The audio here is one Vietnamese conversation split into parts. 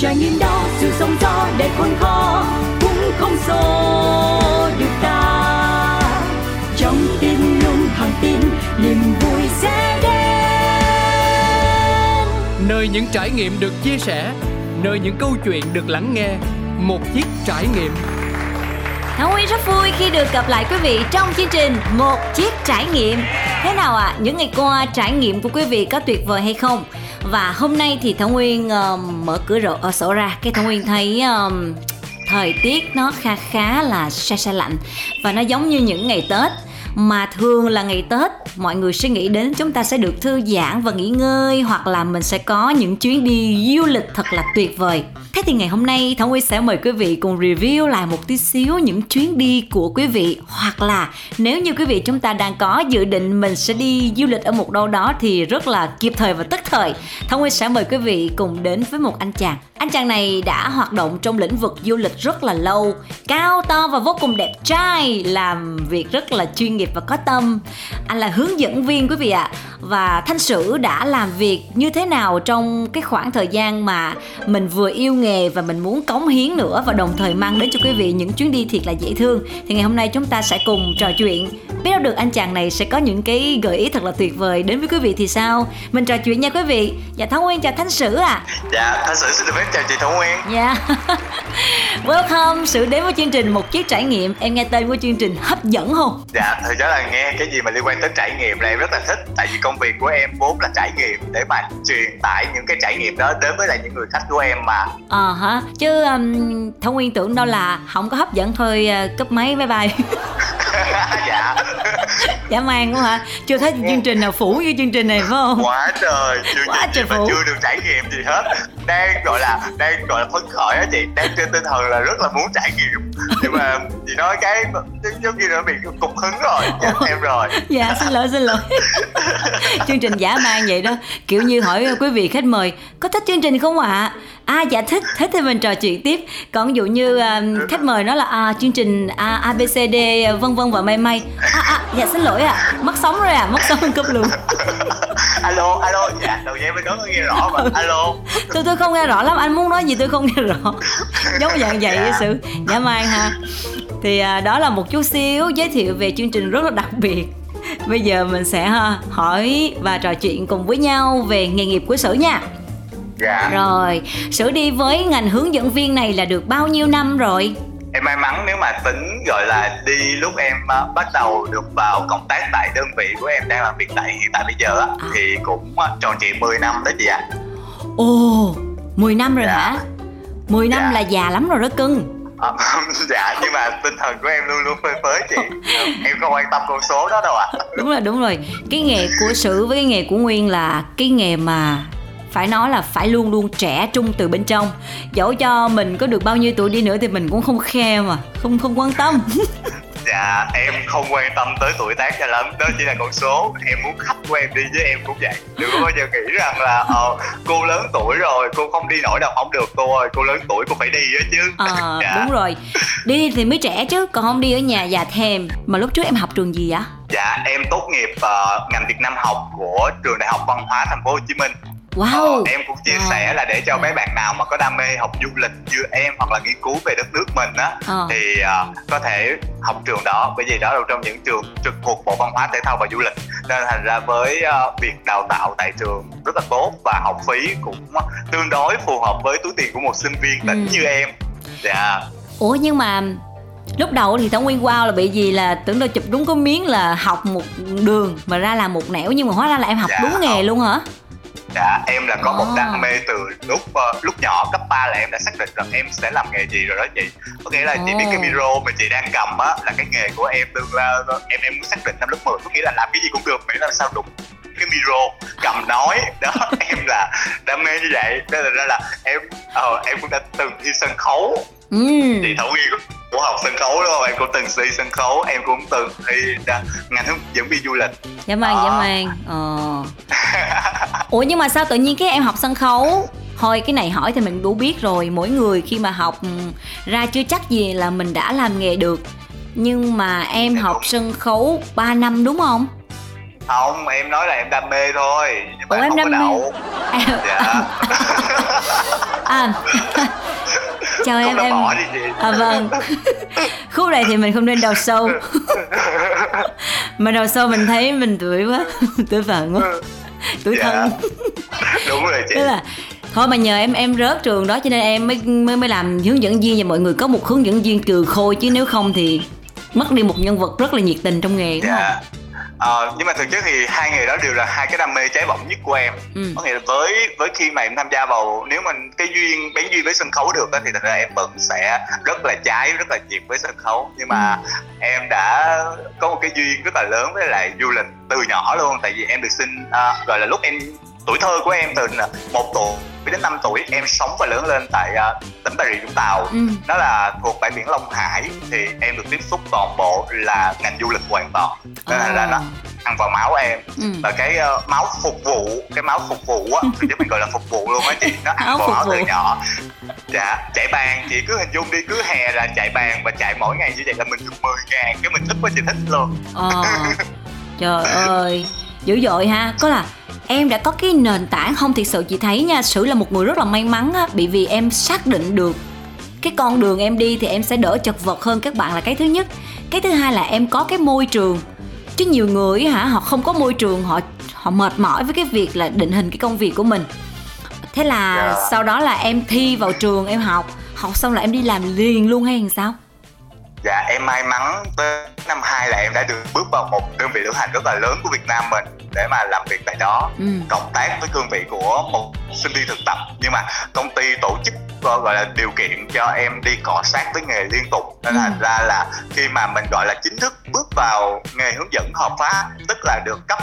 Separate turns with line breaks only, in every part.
trải nghiệm đó sự sống gió để khôn khó cũng không xô được ta trong tim luôn thẳng tin niềm vui sẽ đến
nơi những trải nghiệm được chia sẻ nơi những câu chuyện được lắng nghe một chiếc trải nghiệm
Thảo Nguyên rất vui khi được gặp lại quý vị trong chương trình Một chiếc trải nghiệm Thế nào ạ? À? Những ngày qua trải nghiệm của quý vị có tuyệt vời hay không? Và hôm nay thì Thảo Nguyên uh, mở cửa rộ, uh, sổ ra. Cái Thảo Nguyên thấy um, thời tiết nó khá khá là xe xe lạnh. Và nó giống như những ngày Tết mà thường là ngày Tết, mọi người sẽ nghĩ đến chúng ta sẽ được thư giãn và nghỉ ngơi, hoặc là mình sẽ có những chuyến đi du lịch thật là tuyệt vời Thế thì ngày hôm nay, Thảo Nguyên sẽ mời quý vị cùng review lại một tí xíu những chuyến đi của quý vị hoặc là, nếu như quý vị chúng ta đang có dự định mình sẽ đi du lịch ở một đâu đó thì rất là kịp thời và tức thời. Thảo Nguyên sẽ mời quý vị cùng đến với một anh chàng. Anh chàng này đã hoạt động trong lĩnh vực du lịch rất là lâu, cao to và vô cùng đẹp trai, làm việc rất là chuyên nghiệp và có tâm. Anh là hướng dẫn viên quý vị ạ. À. Và Thanh Sử đã làm việc như thế nào trong cái khoảng thời gian mà mình vừa yêu nghề và mình muốn cống hiến nữa và đồng thời mang đến cho quý vị những chuyến đi thiệt là dễ thương thì ngày hôm nay chúng ta sẽ cùng trò chuyện biết đâu được anh chàng này sẽ có những cái gợi ý thật là tuyệt vời đến với quý vị thì sao mình trò chuyện nha quý vị dạ thảo nguyên chào thanh sử à
dạ thanh sử xin được phép chào chị thảo nguyên.
Dạ. Welcome sử đến với chương trình một chiếc trải nghiệm. Em nghe tên của chương trình hấp dẫn không?
Dạ thực ra là nghe cái gì mà liên quan tới trải nghiệm là em rất là thích. Tại vì công việc của em vốn là trải nghiệm để mà truyền tải những cái trải nghiệm đó đến với lại những người khách của em mà.
Ờ à, hả? Chứ um, thông nguyên tưởng đâu là không có hấp dẫn thôi uh, cấp mấy bye bye.
Dạ.
Dạ mang quá hả? Chưa thấy chương trình nào phủ như chương trình này phải không?
Quá trời chương
quá
trình mà chưa được trải nghiệm gì hết đang gọi là đang gọi là phấn khởi á chị. Đang trên tinh thần là rất là muốn trải nghiệm. Nhưng mà chị nói cái giống như là bị cục hứng rồi. Dạ em rồi.
Dạ xin lỗi xin lỗi. Chương trình giả mang vậy đó. Kiểu như hỏi quý vị khách mời có thích chương trình không ạ? À? à dạ thích. Thích thì mình trò chuyện tiếp. Còn ví dụ như uh, khách mời nói là à, chương trình a abcd vân vân và may may. À, à dạ xin lỗi ạ. À. mất sóng rồi à mất sóng cấp luôn
alo alo dạ đầu dây bên đó nghe rõ mà. Alo.
Tôi tôi không nghe rõ lắm anh muốn nói gì tôi không nghe rõ. Giống dạng vậy dạ. sự. Dạ mai ha. Thì à, đó là một chút xíu giới thiệu về chương trình rất là đặc biệt. Bây giờ mình sẽ ha, hỏi và trò chuyện cùng với nhau về nghề nghiệp của sử nha.
Dạ.
Rồi sử đi với ngành hướng dẫn viên này là được bao nhiêu năm rồi
em may mắn nếu mà tính gọi là đi lúc em uh, bắt đầu được vào công tác tại đơn vị của em đang làm việc tại hiện tại bây giờ á à. thì cũng uh, tròn chị 10 năm đó chị ạ à.
ồ 10 năm rồi dạ. hả 10 năm dạ. là già lắm rồi đó cưng
À, dạ nhưng mà tinh thần của em luôn luôn phơi phới chị em không quan tâm con số đó đâu ạ à.
đúng rồi đúng rồi cái nghề của sử với cái nghề của nguyên là cái nghề mà phải nói là phải luôn luôn trẻ trung từ bên trong. Dẫu cho mình có được bao nhiêu tuổi đi nữa thì mình cũng không khe mà không không quan tâm.
Dạ em không quan tâm tới tuổi tác cho lắm. Đó chỉ là con số. Em muốn khách của em đi với em cũng vậy. Đừng có bao giờ nghĩ rằng là ờ cô lớn tuổi rồi cô không đi nổi đâu. Không được cô ơi cô lớn tuổi cô phải đi đó chứ.
À, dạ. đúng rồi. Đi thì mới trẻ chứ còn không đi ở nhà già thèm. Mà lúc trước em học trường gì vậy?
Dạ em tốt nghiệp uh, ngành Việt Nam học của trường Đại học Văn hóa Thành phố Hồ Chí Minh
Wow.
Ờ, em cũng chia wow. sẻ là để cho mấy bạn nào mà có đam mê học du lịch như em hoặc là nghiên cứu về đất nước mình á ờ. thì uh, có thể học trường đó bởi vì đó là trong những trường trực thuộc Bộ Văn hóa Thể thao và Du lịch nên thành ra với uh, việc đào tạo tại trường rất là tốt và học phí cũng tương đối phù hợp với túi tiền của một sinh viên tỉnh ừ. như em. Dạ. Yeah.
Ủa nhưng mà lúc đầu thì thảo nguyên wow là bị gì là tưởng đâu chụp đúng có miếng là học một đường mà ra làm một nẻo nhưng mà hóa ra là em học dạ, đúng nghề không. luôn hả
dạ em là có một đam mê từ lúc uh, lúc nhỏ cấp 3 là em đã xác định rằng em sẽ làm nghề gì rồi đó chị. Có nghĩa là chị biết cái micro mà chị đang cầm á là cái nghề của em tương lai em em muốn xác định năm lớp 10 có nghĩa là làm cái gì cũng được miễn làm sao đúng cái micro cầm nói. Đó em là đam mê như vậy. Nên là ra là em uh, em cũng đã từng thi sân khấu.
Ừ.
thì thảo nguyên của học sân khấu đúng không em cũng từng đi sân khấu em cũng từng thi ngành hướng dẫn viên du lịch.
Dạ mang dạ mang ờ ủa nhưng mà sao tự nhiên cái em học sân khấu? Thôi cái này hỏi thì mình đủ biết rồi. Mỗi người khi mà học ừ, ra chưa chắc gì là mình đã làm nghề được. Nhưng mà em học sân khấu 3 năm đúng không?
Không em nói là em đam mê thôi.
Nhưng mà Ủa, em đam mê.
đậu.
dạ. À. Chào em
Không
em.
chị.
À vâng. Khúc này thì mình không nên đào sâu. Mà đào sâu mình thấy mình tuổi quá tuổi phận quá tuổi
Dạ.
thân
đúng rồi chị
tức là thôi mà nhờ em em rớt trường đó cho nên em mới mới mới làm hướng dẫn viên và mọi người có một hướng dẫn viên trừ khôi chứ nếu không thì mất đi một nhân vật rất là nhiệt tình trong nghề đúng không
dạ Ờ, nhưng mà thực chất thì hai nghề đó đều là hai cái đam mê cháy bỏng nhất của em
Ừ.
có nghĩa là với với khi mà em tham gia vào nếu mình cái duyên bén duyên với sân khấu được á thì thật ra em vẫn sẽ rất là cháy rất là nhiệt với sân khấu nhưng mà
Ừ.
em đã có một cái duyên rất là lớn với lại du lịch từ nhỏ luôn. Tại vì em được sinh à, gọi là lúc em tuổi thơ của em từ một tuổi đến 5 tuổi em sống và lớn lên tại à, tỉnh Bà Rịa Vũng Tàu.
Ừ.
nó là thuộc bãi biển Long Hải thì em được tiếp xúc toàn bộ là ngành du lịch hoàn toàn nên là, là nó ăn vào máu em.
Ừ.
và cái ờ, máu phục vụ cái máu phục vụ á thì chứ mình gọi là phục vụ luôn á chị. Nó ăn vào máu từ nhỏ. Dạ chạy bàn chị cứ hình dung đi cứ hè là chạy bàn và chạy mỗi ngày như vậy là mình được 10 ngàn cái mình thích quá chị thích luôn.
Ờ, trời ơi dữ dội ha. Có là em đã có cái nền tảng không? Thiệt sự chị thấy nha sử là một người rất là may mắn á. Bị vì em xác định được cái con đường em đi thì em sẽ đỡ chật vật hơn các bạn là cái thứ nhất. Cái thứ hai là em có cái môi trường chứ nhiều người hả họ không có môi trường họ họ mệt mỏi với cái việc là định hình cái công việc của mình. Thế là
Dạ.
sau đó là em thi vào trường em học học xong là em đi làm liền luôn hay làm sao?
Dạ em may mắn tới năm hai là em đã được bước vào một đơn vị lữ hành rất là lớn của Việt Nam mình để mà làm việc tại đó.
Ừ.
Cộng tác với cương vị của một sinh viên thực tập. Nhưng mà công ty tổ chức gọi là điều kiện cho em đi cọ sát với nghề liên tục. Nên
Ừ.
thành ra là khi mà mình gọi là chính thức bước vào nghề hướng dẫn hợp pháp tức là được cấp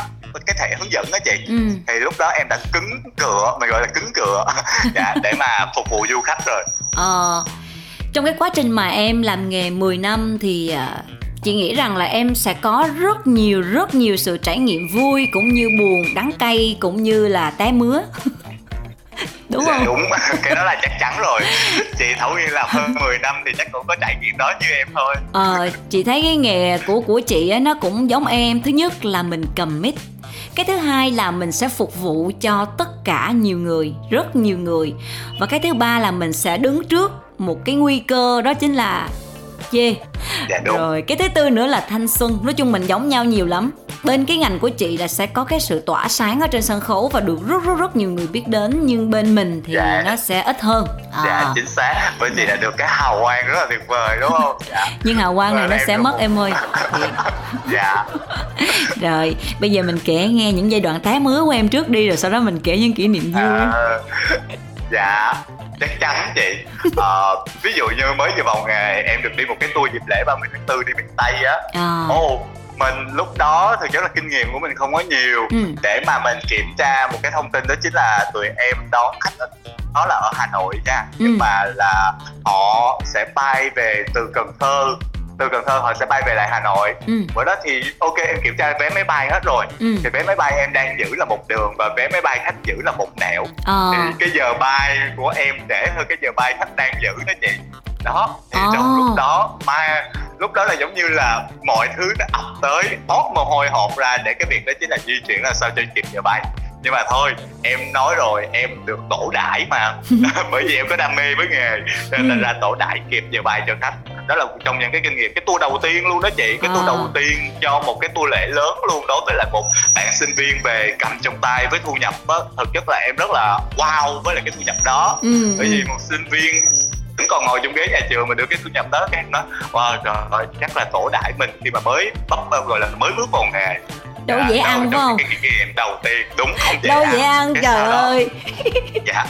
cái thẻ hướng dẫn đó chị
ừ.
thì lúc đó em đã cứng cửa mình gọi là cứng cửa. Dạ, để mà phục vụ du khách rồi.
Ờ, trong cái quá trình mà em làm nghề 10 năm thì à, chị nghĩ rằng là em sẽ có rất nhiều rất nhiều sự trải nghiệm vui cũng như buồn đắng cay cũng như là té mứa đúng
dạ,
không?
đúng. Cái đó là chắc chắn rồi. Chị Thảo Nguyên làm hơn 10 năm thì chắc cũng có trải nghiệm đó như em thôi.
Ờ, chị thấy cái nghề của của chị á, nó cũng giống em. Thứ nhất là mình cầm mic cái thứ hai là mình sẽ phục vụ cho tất cả nhiều người rất nhiều người. Và cái thứ ba là mình sẽ đứng trước một cái nguy cơ đó chính là chê.
Dạ đúng.
Rồi cái thứ tư nữa là thanh xuân. Nói chung mình giống nhau nhiều lắm. Bên cái ngành của chị là sẽ có cái sự tỏa sáng ở trên sân khấu và được rất rất rất nhiều người biết đến nhưng bên mình thì
Dạ.
nó sẽ ít hơn. À.
dạ chính xác. Bởi chị đã được cái hào quang rất là tuyệt vời đúng không? Dạ.
Nhưng hào quang này
Vâng,
nó sẽ mất
không?
em ơi.
Dạ.
Rồi bây giờ mình kể nghe những giai đoạn té mứa của em trước đi rồi sau đó mình kể những kỷ niệm vui.
À, dạ chắc chắn chị Ờ, ví dụ như mới vừa vào nghề em được đi một cái tour dịp lễ 30 tháng 4 đi miền Tây á
à.
ồ mình lúc đó thực chất là kinh nghiệm của mình không có nhiều
Ừ.
để mà mình kiểm tra một cái thông tin đó chính là tụi em đón khách ở đó là ở Hà Nội nha nhưng
Ừ.
mà là họ sẽ bay về từ Cần Thơ từ Cần Thơ họ sẽ bay về lại Hà Nội.
Ừ.
Bữa đó thì ok em kiểm tra vé máy bay hết rồi.
Ừ.
Thì vé máy bay em đang giữ là một đường và vé máy bay khách giữ là một nẻo.
Ờ.
Thì cái giờ bay của em trễ hơn cái giờ bay khách đang giữ đó chị. Đó thì
Ồ.
trong lúc đó mà lúc đó là giống như là mọi thứ nó ập tới tót mồ hôi hột ra để cái việc đó chính là di chuyển là sao cho kịp giờ bay nhưng mà thôi em nói rồi em được tổ đãi mà bởi vì em có đam mê với nghề nên là
Ừ.
ra tổ đãi kịp giờ bay cho khách đó là một trong những cái kinh nghiệm cái tour đầu tiên luôn đó chị cái tour
À.
đầu tiên cho một cái tour lễ lớn luôn đối với lại một bạn sinh viên về cầm trong tay với thu nhập á thực chất là em rất là wow với lại cái thu nhập đó
ừ
bởi vì
ừ.
một sinh viên vẫn còn ngồi trong ghế nhà trường mà được cái thu nhập đó cái em nói wow trời ơi chắc là tổ đãi mình khi mà mới bắp gọi là mới bước vào nghề
đâu
Dạ,
dễ ăn phải
trong
không?
cái, cái, kinh nghiệm đầu tiên. Đúng không dễ
đâu
ăn.
dễ ăn
Cái
trời ơi.
Dạ.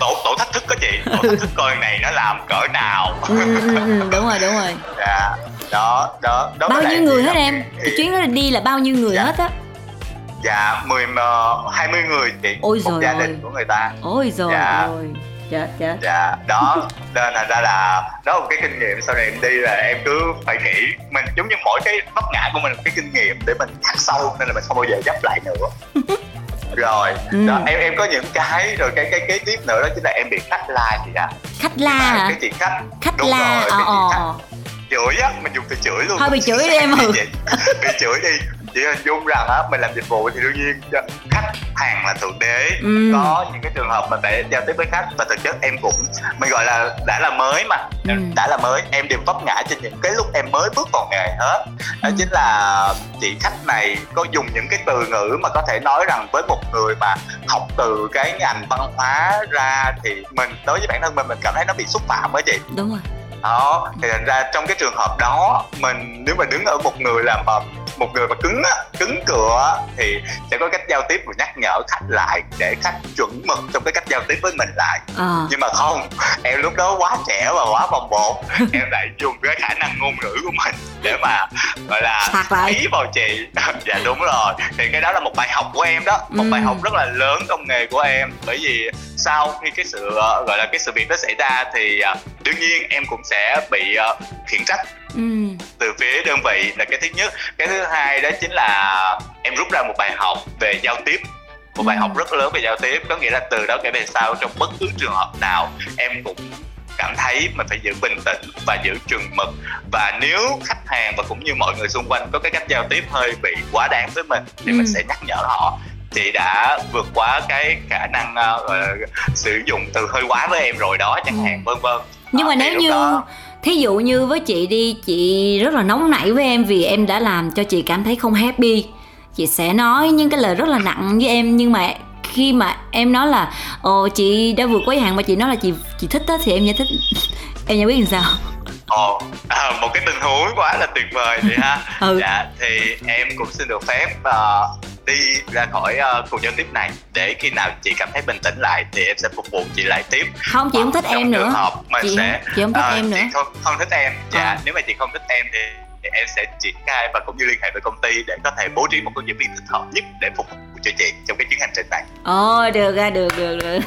Tổ tổ thách thức đó chị. Tổ thách thức coi này nó làm cỡ nào.
Ừ, ừ, ừ, đúng rồi đúng rồi.
Dạ. Đó đó đó
bao nhiêu người hết em?
Cái-
chuyến đó đi là bao nhiêu người
Dạ.
hết á?
Dạ mười ờ, hai mươi người chị.
Ôi
một gia
ơi.
đình của người ta.
Ôi rồi
Dạ.
ôi chết chết.
Dạ đó nên là ra là đó là một cái kinh nghiệm sau này em đi là em cứ phải nghĩ mình giống như mỗi cái vấp ngã của mình là một cái kinh nghiệm để mình khắc sâu nên là mình không bao giờ dấp lại nữa. Rồi
Ừ.
đó em em có những cái rồi cái cái kế tiếp nữa đó chính là em bị khách la chị ạ.
Khách la
à,
hả?
cái chị khách.
Khách
đúng
la
rồi,
ờ ờ.
chửi á mình dùng từ chửi luôn.
Thôi bị chửi đi em, ừ.
Bị chửi đi chị hình dung rằng á mình làm dịch vụ thì đương nhiên khách hàng là thượng đế
Ừ.
có những cái trường hợp mình phải giao tiếp với khách và thực chất em cũng mình gọi là đã là mới mà
Ừ.
đã là mới em đều vấp ngã trên những cái lúc em mới bước vào nghề hết đó
Ừ.
chính là chị khách này có dùng những cái từ ngữ mà có thể nói rằng với một người mà học từ cái ngành văn hóa ra thì mình đối với bản thân mình mình cảm thấy nó bị xúc phạm á chị
đúng rồi
đó thì thành ra trong cái trường hợp đó mình nếu mà đứng ở một người làm ờ, một người mà cứng á cứng cửa thì sẽ có cách giao tiếp và nhắc nhở khách lại để khách chuẩn mực trong cái cách giao tiếp với mình lại.
Ờ
nhưng mà không em lúc đó quá trẻ và quá bồng bột em lại dùng cái khả năng ngôn ngữ của mình để mà gọi là ý vào chị. Dạ đúng rồi. Thì cái đó là một bài học của em đó một
Ừ.
bài học rất là lớn trong nghề của em. Bởi vì sau khi cái sự ờ, gọi là cái sự việc đó xảy ra thì ờ, đương nhiên em cũng sẽ bị ờ, khiển trách
ừ.
từ phía đơn vị là cái thứ nhất. Cái thứ hai đó chính là em rút ra một bài học về giao tiếp một bài
Ừ.
học rất lớn về giao tiếp. Có nghĩa là từ đó kể về sau trong bất cứ trường hợp nào em cũng cảm thấy mình phải giữ bình tĩnh và giữ chừng mực. Và nếu khách hàng và cũng như mọi người xung quanh có cái cách giao tiếp hơi bị quá đáng với mình thì
Ừ.
mình sẽ nhắc nhở họ chị đã vượt quá cái khả năng là sử dụng từ hơi quá với em rồi đó chẳng
Ừ.
hạn vân vân
nhưng mà
thì
nếu như
đó-
thí dụ như với chị đi chị rất là nóng nảy với em vì em đã làm cho chị cảm thấy không happy chị sẽ nói những cái lời rất là nặng với em nhưng mà khi mà em nói là ồ chị đã vượt quá giới hạn mà chị nói là chị chị thích đó thì em giải thích em giải quyết làm sao
Ồ, à, một cái tình huống quá là tuyệt vời chị ha.
Ừ.
Dạ, thì em cũng xin được phép ờ, đi ra khỏi uh, cuộc giao tiếp này để khi nào chị cảm thấy bình tĩnh lại thì em sẽ phục vụ chị lại tiếp.
không chị không thích
Trong
em nữa
hợp mình
chị
sẽ
không, chị không thích
ờ,
em nữa
Chị không, không thích em. Dạ,
Ờ.
nếu mà chị không thích em thì, thì em sẽ triển khai và cũng như liên hệ với công ty để có thể bố trí một hướng dẫn viên thích hợp nhất để phục vụ cho chị trong cái chuyến hành trình này.
ồ được ra được được được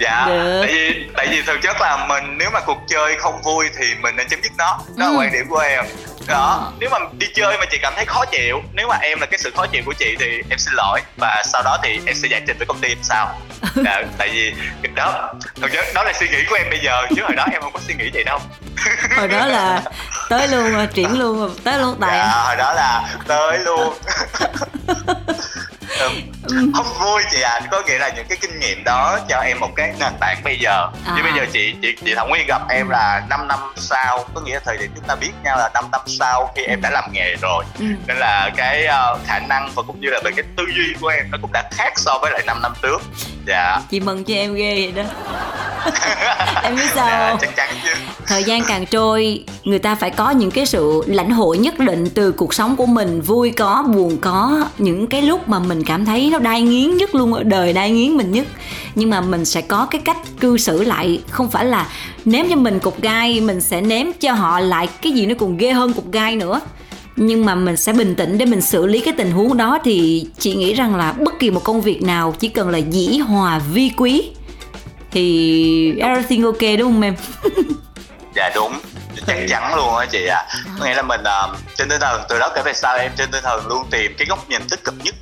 dạ
Được.
tại vì tại vì thực chất là mình nếu mà cuộc chơi không vui thì mình nên chấm dứt nó đó
Ừ.
là quan điểm của em đó
Ờ.
nếu mà đi chơi mà chị cảm thấy khó chịu nếu mà em là cái sự khó chịu của chị thì em xin lỗi và sau đó thì em sẽ giải trình với công ty làm sao dạ, tại vì đó thực chất đó là suy nghĩ của em bây giờ chứ hồi đó em không có suy nghĩ vậy đâu
hồi đó là tới luôn triển luôn rồi tới luôn tài
dạ, hồi đó là tới luôn không. Vui chị ạ. Có nghĩa là những cái kinh nghiệm đó cho em một cái nền tảng bây giờ.
À.
chứ bây giờ chị chị chị thảo nguyên gặp em là 5 năm sau. Có nghĩa là thời điểm chúng ta biết nhau là 5 năm sau khi em đã làm nghề rồi.
Ừ.
nên là cái ờ, khả năng và cũng như là về cái tư duy của em nó cũng đã khác so với lại 5 năm trước. Dạ.
Chị mừng cho em ghê vậy đó. Em biết sao
dạ chắc chắn chứ.
Thời gian càng trôi người ta phải có những cái sự lãnh hội nhất định từ cuộc sống của mình. Vui có buồn có những cái lúc mà mình cảm thấy nó đai nghiến nhất luôn ở đời đai nghiến mình nhất. Nhưng mà mình sẽ có cái cách cư xử lại không phải là ném cho mình cục gai mình sẽ ném cho họ lại cái gì nó còn ghê hơn cục gai nữa. Nhưng mà mình sẽ bình tĩnh để mình xử lý cái tình huống đó thì chị nghĩ rằng là bất kỳ một công việc nào chỉ cần là dĩ hòa vi quý thì everything ok đúng không em?
Dạ đúng. Chắc chắn luôn á chị ạ. À. có nghĩa là mình ờ, trên tinh thần từ đó kể về sau em trên tinh thần luôn tìm cái góc nhìn tích cực nhất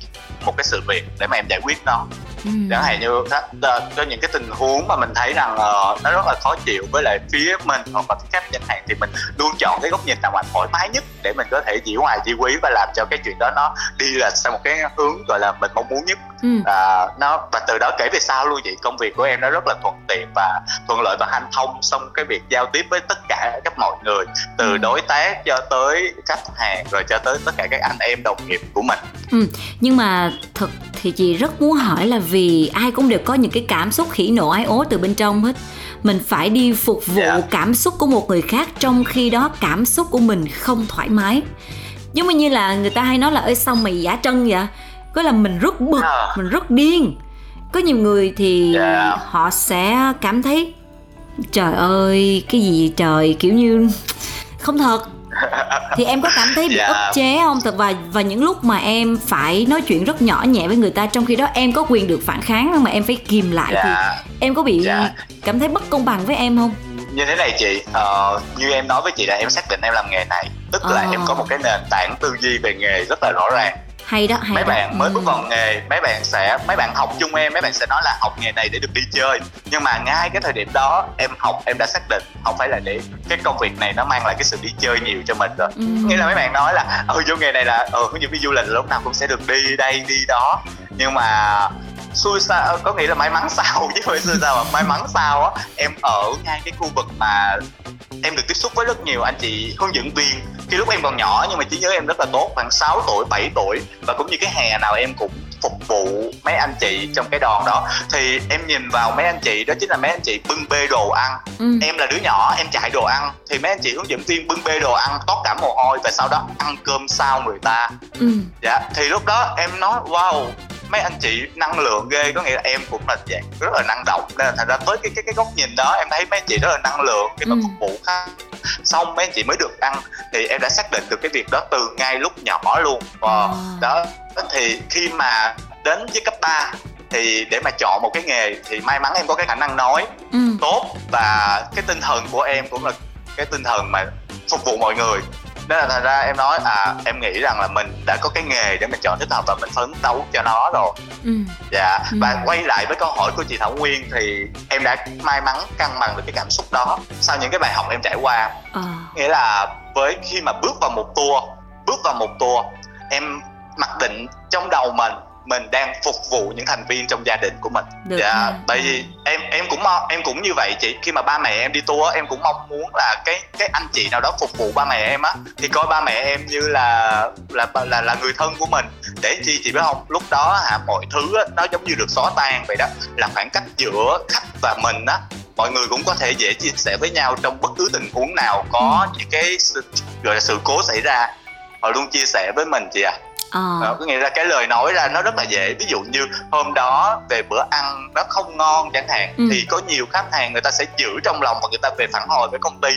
một cái sự việc để mà em giải quyết nó.
Ừ.
chẳng hạn như khách ờ, có những cái tình huống mà mình thấy rằng ờ, nó rất là khó chịu với lại phía mình hoặc là phía khách chẳng hạn thì mình luôn chọn cái góc nhìn nào mà thoải mái nhất để mình có thể dĩ hòa vi quý và làm cho cái chuyện đó nó đi là sang một cái hướng gọi là mình mong muốn nhất
Ừ.
à, nó và từ đó kể về sau luôn vậy công việc của em nó rất là thuận tiện và thuận lợi và hanh thông xong cái việc giao tiếp với tất cả các mọi người từ
Ừ.
đối tác cho tới khách hàng rồi cho tới tất cả các anh em đồng nghiệp của mình
Ừ, nhưng mà thật thì chị rất muốn hỏi là vì ai cũng đều có những cái cảm xúc hỉ nộ ái ố từ bên trong hết mình phải đi phục vụ
Dạ.
cảm xúc của một người khác trong khi đó cảm xúc của mình không thoải mái giống như là người ta hay nói là ơi sao mày giả trân vậy có là mình rất bực
À.
mình rất điên có nhiều người thì
Dạ.
họ sẽ cảm thấy trời ơi cái gì trời kiểu như không thật thì em có cảm thấy bị
Dạ.
ức chế không thật và và những lúc mà em phải nói chuyện rất nhỏ nhẹ với người ta trong khi đó em có quyền được phản kháng nhưng mà em phải kìm lại thì
dạ
em có bị
Dạ.
cảm thấy bất công bằng với em không
như thế này chị ờ, như em nói với chị là em xác định em làm nghề này tức là
Ờ.
em có một cái nền tảng tư duy về nghề rất là rõ ràng
hay đó hay
mấy
đó.
bạn mới
Ừ.
bước vào nghề mấy bạn sẽ mấy bạn học chung em mấy bạn sẽ nói là học nghề này để được đi chơi nhưng mà ngay cái thời điểm đó em học em đã xác định không phải là để cái công việc này nó mang lại cái sự đi chơi nhiều cho mình rồi
Ừ.
nghĩa là mấy bạn nói là ừ vô nghề này là ừ hướng dẫn viên du lịch lúc nào cũng sẽ được đi đây đi đó nhưng mà xui sao có nghĩa là may mắn sao chứ không phải xui sao mà may mắn sao á em ở ngay cái khu vực mà em được tiếp xúc với rất nhiều anh chị hướng dẫn viên khi lúc em còn nhỏ nhưng mà trí nhớ em rất là tốt khoảng 6 tuổi 7 tuổi. Và cũng như cái hè nào em cũng phục vụ mấy anh chị trong cái đoàn đó. Thì em nhìn vào mấy anh chị đó chính là mấy anh chị bưng bê đồ ăn.
Ừ.
em là đứa nhỏ em chạy đồ ăn. Thì mấy anh chị hướng dẫn viên bưng bê đồ ăn toát cả mồ hôi và sau đó ăn cơm sau người ta.
Ừ.
dạ thì lúc đó em nói wow mấy anh chị năng lượng ghê có nghĩa là em cũng là dạng rất là năng động nên là thành ra với cái cái cái góc nhìn đó em thấy mấy anh chị rất là năng lượng khi mà
Ừ.
phục vụ khách xong mấy anh chị mới được ăn thì em đã xác định được cái việc đó từ ngay lúc nhỏ luôn wow.
À.
đó thì khi mà đến với cấp 3 thì để mà chọn một cái nghề thì may mắn em có cái khả năng nói
Ừ.
tốt và cái tinh thần của em cũng là cái tinh thần mà phục vụ mọi người nên là thành ra em nói à em nghĩ rằng là mình đã có cái nghề để mình chọn thích hợp và mình phấn đấu cho nó rồi
Ừ.
dạ
Ừ.
và quay lại với câu hỏi của chị Thảo Nguyên thì em đã may mắn cân bằng được cái cảm xúc đó sau những cái bài học em trải qua
Ờ.
nghĩa là với khi mà bước vào một tour bước vào một tour em mặc định trong đầu mình mình đang phục vụ những thành viên trong gia đình của mình.
Được
dạ
ha.
tại vì em em cũng mong em cũng như vậy chị. Khi mà ba mẹ em đi tour em cũng mong muốn là cái cái anh chị nào đó phục vụ ba mẹ em á thì coi ba mẹ em như là là là là người thân của mình. Để chi chị biết không? Lúc đó hả mọi thứ á, nó giống như được xóa tan vậy đó. Là khoảng cách giữa khách và mình á mọi người cũng có thể dễ chia sẻ với nhau trong bất cứ tình huống nào có những cái sự, gọi là sự cố xảy ra. Họ luôn chia sẻ với mình chị ạ
Ờ,
có nghĩa là cái lời nói ra nó rất là dễ ví dụ như hôm đó về bữa ăn nó không ngon chẳng hạn
Ừ.
thì có nhiều khách hàng người ta sẽ giữ trong lòng và người ta về phản hồi với công ty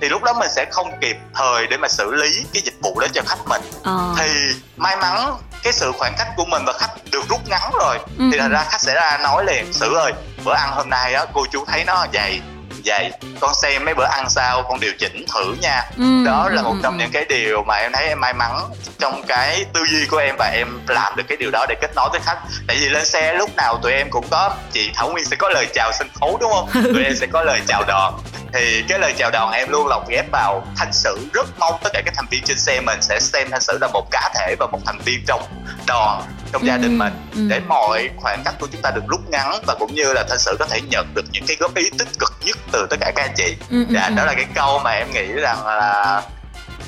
thì lúc đó mình sẽ không kịp thời để mà xử lý cái dịch vụ đó cho khách mình
Ờ.
thì may mắn cái sự khoảng cách của mình và khách được rút ngắn rồi
Ừ.
thì thành ra khách sẽ ra nói liền sử ơi bữa ăn hôm nay á cô chú thấy nó dày dày con xem mấy bữa ăn sao con điều chỉnh thử nha
Ừ.
đó là một
Ừ.
trong những cái điều mà em thấy em may mắn trong cái tư duy của em và em làm được cái điều đó để kết nối với khách tại vì lên xe lúc nào tụi em cũng có chị Thảo Nguyên sẽ có lời chào sân khấu đúng không tụi em sẽ có lời chào đoàn thì cái lời chào đoàn em luôn lồng ghép vào thanh sử rất mong tất cả các thành viên trên xe mình sẽ xem thanh sử là một cá thể và một thành viên trong đoàn trong gia
Ừ.
đình mình
Ừ.
để mọi khoảng cách của chúng ta được rút ngắn và cũng như là thanh sử có thể nhận được những cái góp ý tích cực nhất từ tất cả các anh chị
Ừ, ừ,
dạ
ừ.
đó là cái câu mà em nghĩ rằng là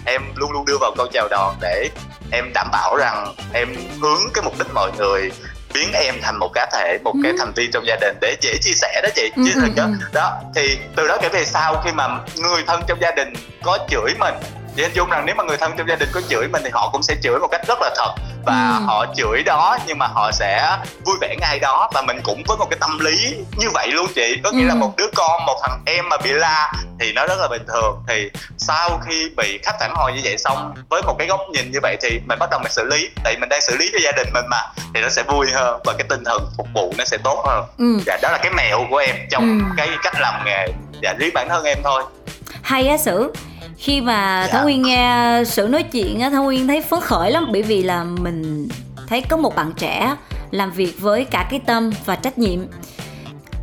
em luôn luôn đưa vào câu chào đón để em đảm bảo rằng em hướng cái mục đích mọi người biến em thành một cá thể một cái
Ừ.
thành viên trong gia đình để dễ chia sẻ đó chị
Ừ,
chứ
ừ,
chất
ừ.
đó thì từ đó kể về sau khi mà người thân trong gia đình có chửi mình thì anh chung rằng nếu mà người thân trong gia đình có chửi mình thì họ cũng sẽ chửi một cách rất là thật. Và
Ừ.
họ chửi đó nhưng mà họ sẽ vui vẻ ngay đó. Và mình cũng với một cái tâm lý như vậy luôn chị. Có nghĩa là
Ừ.
một đứa con một thằng em mà bị la thì nó rất là bình thường. Thì sau khi bị khách phản hồi như vậy xong với một cái góc nhìn như vậy thì mình bắt đầu mình xử lý. Tại mình đang xử lý cho gia đình mình mà thì nó sẽ vui hơn và cái tinh thần phục vụ nó sẽ tốt hơn.
Ừ.
dạ đó là cái mẹo của em trong
Ừ.
cái cách làm nghề. Dạ riêng bản thân em thôi.
Hay á sử khi mà
Dạ.
Thảo Nguyên nghe sự nói chuyện á Thảo Nguyên thấy phấn khởi lắm bởi vì là mình thấy có một bạn trẻ làm việc với cả cái tâm và trách nhiệm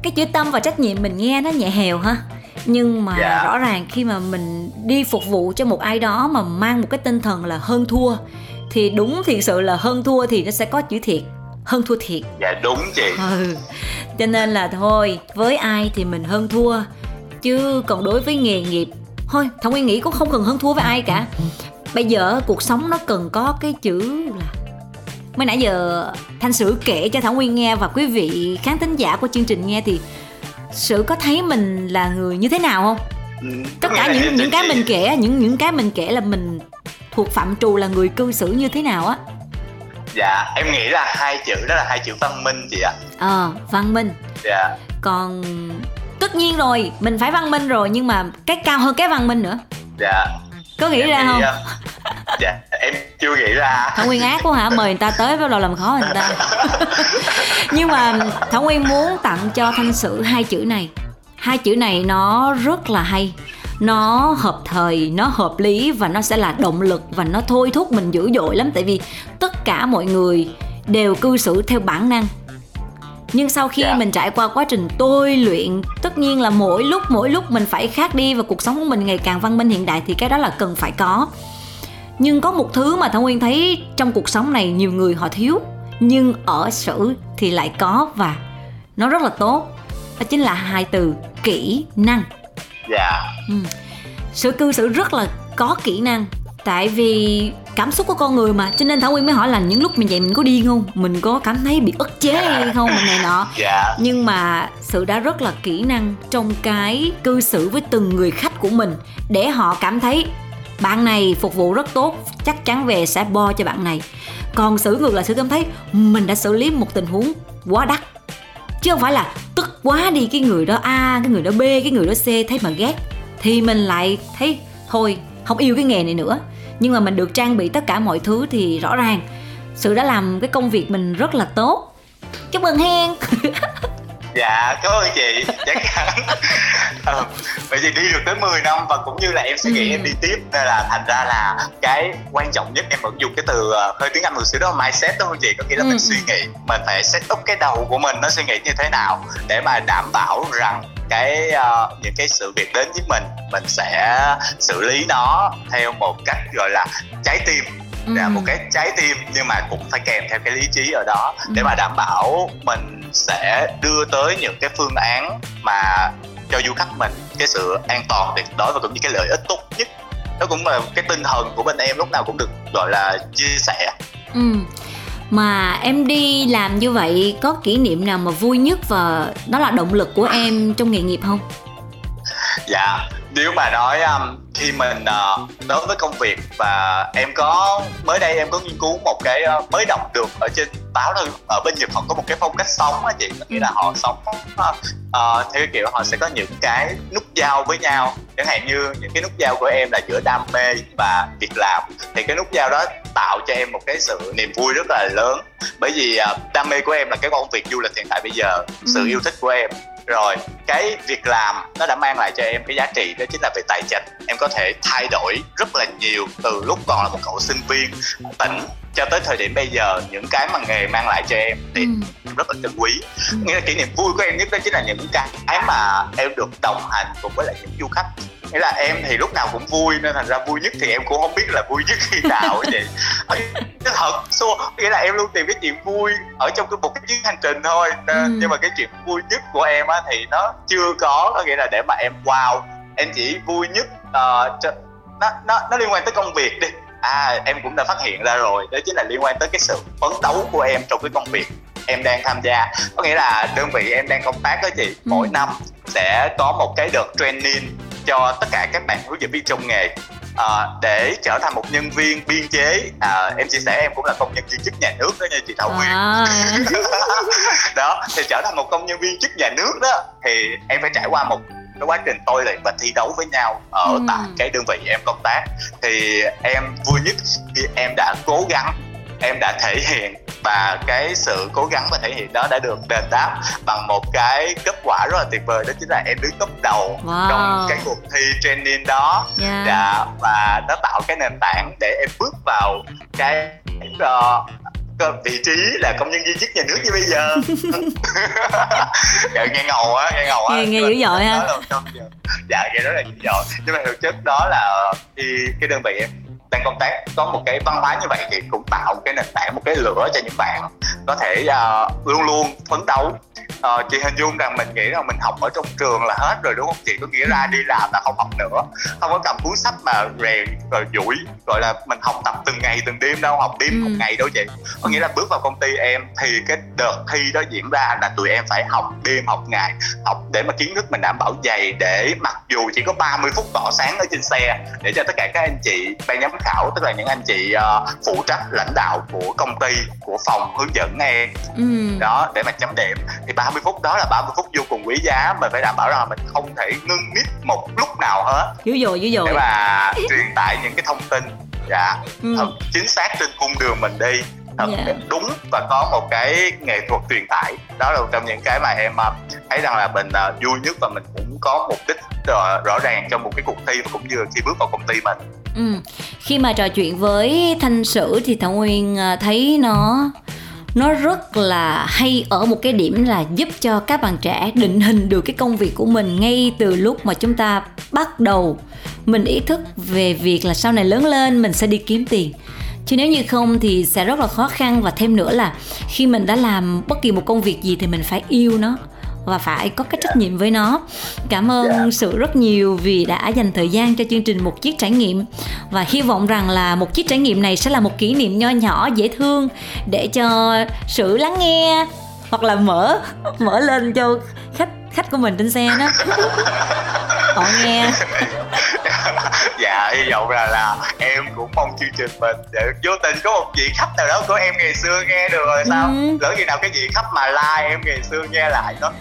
cái chữ tâm và trách nhiệm mình nghe nó nhẹ hèo ha nhưng mà
Dạ.
rõ ràng khi mà mình đi phục vụ cho một ai đó mà mang một cái tinh thần là hơn thua thì đúng thiệt sự là hơn thua thì nó sẽ có chữ thiệt hơn thua thiệt
dạ đúng chị
ừ cho nên là thôi với ai thì mình hơn thua chứ còn đối với nghề nghiệp thôi thảo nguyên nghĩ cũng không cần hơn thua với ai cả. Bây giờ cuộc sống nó cần có cái chữ là mới nãy giờ thanh sử kể cho thảo nguyên nghe và quý vị khán thính giả của chương trình nghe thì sử có thấy mình là người như thế nào không?
Ừ,
tất cả những những cái mình kể những những cái mình kể là mình thuộc phạm trù là người cư xử như thế nào á?
Dạ em nghĩ là hai chữ đó là hai chữ văn minh chị ạ.
Ờ văn minh.
Dạ.
Còn tất nhiên rồi mình phải văn minh rồi nhưng mà cái cao hơn cái văn minh nữa.
Dạ.
Có nghĩ
Em
ra không?
ờ, dạ em chưa nghĩ ra.
Thảo nguyên ác quá hả? Mời người ta tới bắt đầu làm khó người ta. Nhưng mà thảo nguyên muốn tặng cho thanh sử hai chữ này. Hai chữ này nó rất là hay. Nó hợp thời nó hợp lý và nó sẽ là động lực và nó thôi thúc mình dữ dội lắm. Tại vì tất cả mọi người đều cư xử theo bản năng nhưng sau khi yeah. Dạ. mình trải qua quá trình tôi luyện tất nhiên là mỗi lúc mỗi lúc mình phải khác đi và cuộc sống của mình ngày càng văn minh hiện đại thì cái đó là cần phải có nhưng có một thứ mà thảo nguyên thấy trong cuộc sống này nhiều người họ thiếu nhưng ở sử thì lại có và nó rất là tốt đó chính là hai từ kỹ năng
dạ yeah. ừ.
sự cư xử rất là có kỹ năng tại vì cảm xúc của con người mà cho nên thảo nguyên mới hỏi là những lúc mình vậy mình có điên không? Mình có cảm thấy bị ức chế hay không? Mình này nọ.
Yeah.
nhưng mà sự đã rất là kỹ năng trong cái cư xử với từng người khách của mình để họ cảm thấy bạn này phục vụ rất tốt chắc chắn về sẽ bo cho bạn này. Còn xử ngược lại sự cảm thấy mình đã xử lý một tình huống quá đắt. Chứ không phải là tức quá đi cái người đó a cái người đó b cái người đó c thấy mà ghét. Thì mình lại thấy thôi không yêu cái nghề này nữa nhưng mà mình được trang bị tất cả mọi thứ thì rõ ràng sự đã làm cái công việc mình rất là tốt. Chúc mừng hen
dạ cảm ơn chị. Chắc chắn à, vậy thì đi được tới 10 năm và cũng như là em sẽ nghĩ ừ. em đi tiếp nên là thành ra là cái quan trọng nhất em vẫn dùng cái từ uh, hơi tiếng anh một xíu đó mindset đúng không chị. Có nghĩa là ừ. mình suy nghĩ mình phải set up cái đầu của mình nó suy nghĩ như thế nào để mà đảm bảo rằng cái uh, những cái sự việc đến với mình mình sẽ xử lý nó theo một cách gọi là trái tim. Là ừ. một cái trái tim nhưng mà cũng phải kèm theo cái lý trí ở đó. Để mà đảm bảo mình sẽ đưa tới những cái phương án mà cho du khách mình cái sự an toàn tuyệt đối và cũng như cái lợi ích tốt nhất. Đó cũng là cái tinh thần của bên em lúc nào cũng được gọi là chia sẻ.
Ừ mà em đi làm như vậy có kỷ niệm nào mà vui nhất và đó là động lực của em trong nghề nghiệp không?
Dạ nếu mà nói um, khi mình uh, đối với công việc và em có mới đây em có nghiên cứu một cái uh, mới đọc được ở trên báo thôi ở bên nhật họ có một cái phong cách sống á chị nghĩa là họ sống uh, uh, theo kiểu họ sẽ có những cái nút giao với nhau. Chẳng hạn như những cái nút giao của em là giữa đam mê và việc làm. Thì cái nút giao đó tạo cho em một cái sự niềm vui rất là lớn. Bởi vì uh, đam mê của em là cái công việc du lịch hiện tại bây giờ sự ừ. yêu thích của em. Rồi cái việc làm nó đã mang lại cho em cái giá trị đó chính là về tài chính. Em có thể thay đổi rất là nhiều từ lúc còn là một cậu sinh viên tỉnh cho tới thời điểm bây giờ những cái mà nghề mang lại cho em thì ừ. rất là trân quý ừ. nghĩa là kỷ niệm vui của em nhất đó chính là những cái mà em được đồng hành cùng với lại những du khách nghĩa là em thì lúc nào cũng vui nên thành ra vui nhất thì em cũng không biết là vui nhất khi nào vậy cái thật xua nghĩa là em luôn tìm cái chuyện vui ở trong cái một cái chuyến hành trình thôi ừ. nhưng mà cái chuyện vui nhất của em á thì nó chưa có có nghĩa là để mà em wow em chỉ vui nhất uh, nó nó nó liên quan tới công việc đi à em cũng đã phát hiện ra rồi đó chính là liên quan tới cái sự phấn đấu của em trong cái công việc em đang tham gia có nghĩa là đơn vị em đang công tác đó chị ừ. mỗi năm sẽ có một cái đợt training cho tất cả các bạn hướng dẫn viên trong nghề à, để trở thành một nhân viên biên chế à, em chia sẻ em cũng là công nhân viên chức nhà nước đó nha chị Thảo Nguyên à. đó thì trở thành một công nhân viên chức nhà nước đó thì em phải trải qua một cái quá trình tôi luyện và thi đấu với nhau ở ừ. tại cái đơn vị em công tác thì em vui nhất khi em đã cố gắng em đã thể hiện và cái sự cố gắng và thể hiện đó đã được đền đáp bằng một cái kết quả rất là tuyệt vời đó chính là em đứng top đầu wow. trong cái cuộc thi training đó yeah. dạ, và nó tạo cái nền tảng để em bước vào cái uh, vị trí là công nhân viên chức nhà nước như bây giờ. Dạ, nghe ngầu á nghe ngầu á
nghe, nghe dữ dội ha.
dạ nghe rất là dữ dội. Nhưng mà thực chất đó là khi cái đơn vị em đang công tác. Có một cái văn hóa như vậy thì cũng tạo cái nền tảng một cái lửa cho những bạn có thể uh, luôn luôn phấn đấu. Uh, chị hình dung rằng mình nghĩ rằng mình học ở trong trường là hết rồi đúng không? Chị có nghĩa ra đi làm là không học nữa. Không có cầm cuốn sách mà rèn rồi duỗi gọi là mình học tập từng ngày từng đêm đâu học đêm ừ. một ngày đâu chị. Có nghĩa là bước vào công ty em thì cái đợt thi đó diễn ra là tụi em phải học đêm học ngày học để mà kiến thức mình đảm bảo dày để mặc dù chỉ có 30 phút tỏ sáng ở trên xe để cho tất cả các anh chị ban giám khảo tức là những anh chị uh, phụ trách lãnh đạo của công ty của phòng hướng dẫn em ừ. đó để mà chấm điểm thì 30 phút đó là 30 phút vô cùng quý giá mình phải đảm bảo rằng mình không thể ngưng nít một lúc nào hết
dữ dội dữ dội
để mà truyền tải những cái thông tin dạ ừ. thật chính xác trên cung đường mình đi thật yeah. Dạ. đúng và có một cái nghệ thuật truyền tải đó là một trong những cái mà em à, thấy rằng là mình uh, vui nhất và mình cũng có mục đích rõ, rõ ràng trong một cái cuộc thi và cũng như khi bước vào công ty mình
ừ. khi mà trò chuyện với thanh sử thì thảo nguyên à, thấy nó nó rất là hay ở một cái điểm là giúp cho các bạn trẻ định hình được cái công việc của mình ngay từ lúc mà chúng ta bắt đầu mình ý thức về việc là sau này lớn lên mình sẽ đi kiếm tiền chứ nếu như không thì sẽ rất là khó khăn và thêm nữa là khi mình đã làm bất kỳ một công việc gì thì mình phải yêu nó và phải có cái trách nhiệm với nó. Cảm ơn yeah. sự rất nhiều vì đã dành thời gian cho chương trình một chiếc trải nghiệm. Và hy vọng rằng là một chiếc trải nghiệm này sẽ là một kỷ niệm nho nhỏ dễ thương để cho sự lắng nghe hoặc là mở mở lên cho khách khách của mình trên xe đó. Họ nghe.
Dạ hy vọng là là em cũng mong chương trình mình để vô tình có một vị khách nào đó của em ngày xưa nghe được rồi sao? Ừ. lỡ gì nào cái vị khách mà like em ngày xưa nghe lại nó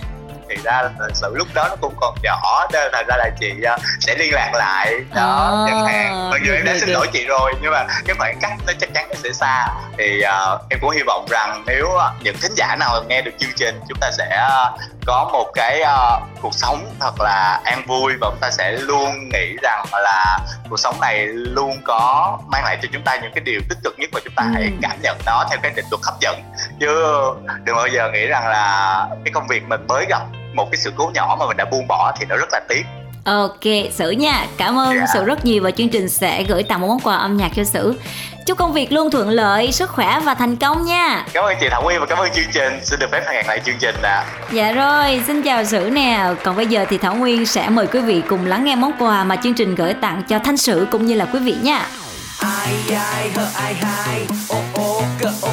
thì ra là sự lúc đó nó cũng còn nhỏ nên thành ra là chị uh, sẽ liên lạc lại. Đó à, hàng mặc dù em đã xin lỗi chị rồi nhưng mà cái khoảng cách nó chắc chắn nó sẽ xa. Thì uh, em cũng hy vọng rằng nếu những thính giả nào nghe được chương trình chúng ta sẽ uh, có một cái uh, cuộc sống thật là an vui và chúng ta sẽ luôn nghĩ rằng là cuộc sống này luôn có mang lại cho chúng ta những cái điều tích cực nhất và chúng ta ừ. hãy cảm nhận nó theo cái định luật hấp dẫn chứ đừng bao giờ nghĩ rằng là cái công việc mình mới gặp một cái sự cố nhỏ mà mình đã buông bỏ thì nó rất là tiếc
Ok, Sử nha, cảm ơn yeah. Dạ. Sử rất nhiều và chương trình sẽ gửi tặng một món quà âm nhạc cho Sử. Chúc công việc luôn thuận lợi, sức khỏe và thành công nha.
Cảm ơn chị Thảo Nguyên và cảm ơn chương trình. Xin được phép hẹn lại chương trình ạ.
Dạ rồi, xin chào Sử nè. Còn bây giờ thì Thảo Nguyên sẽ mời quý vị cùng lắng nghe món quà mà chương trình gửi tặng cho Thanh Sử cũng như là quý vị nha. Ai ai hơ ai hai. Ô ô cơ ô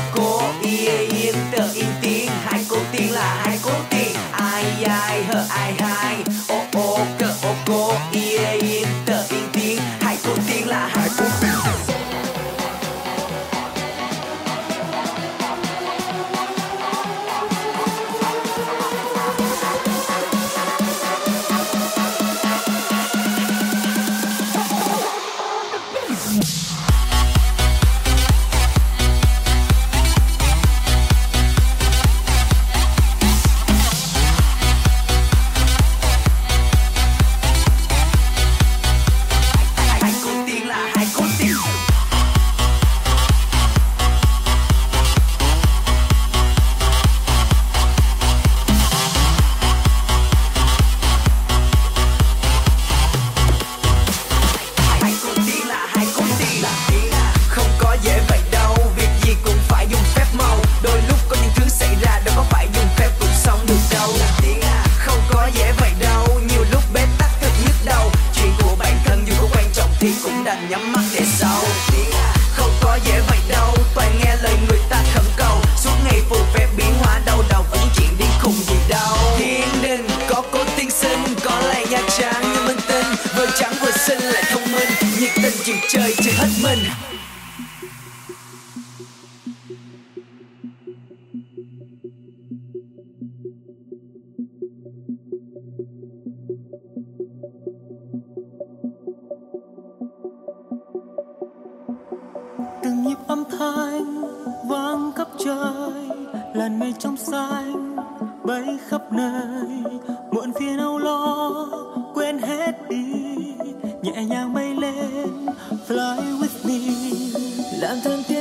từng nhịp âm thanh vang khắp trời, làn mây trong xanh bay khắp nơi. Muộn phiền âu lo, quên hết đi, nhẹ nhàng bay lên, fly with me. Làm thân tiên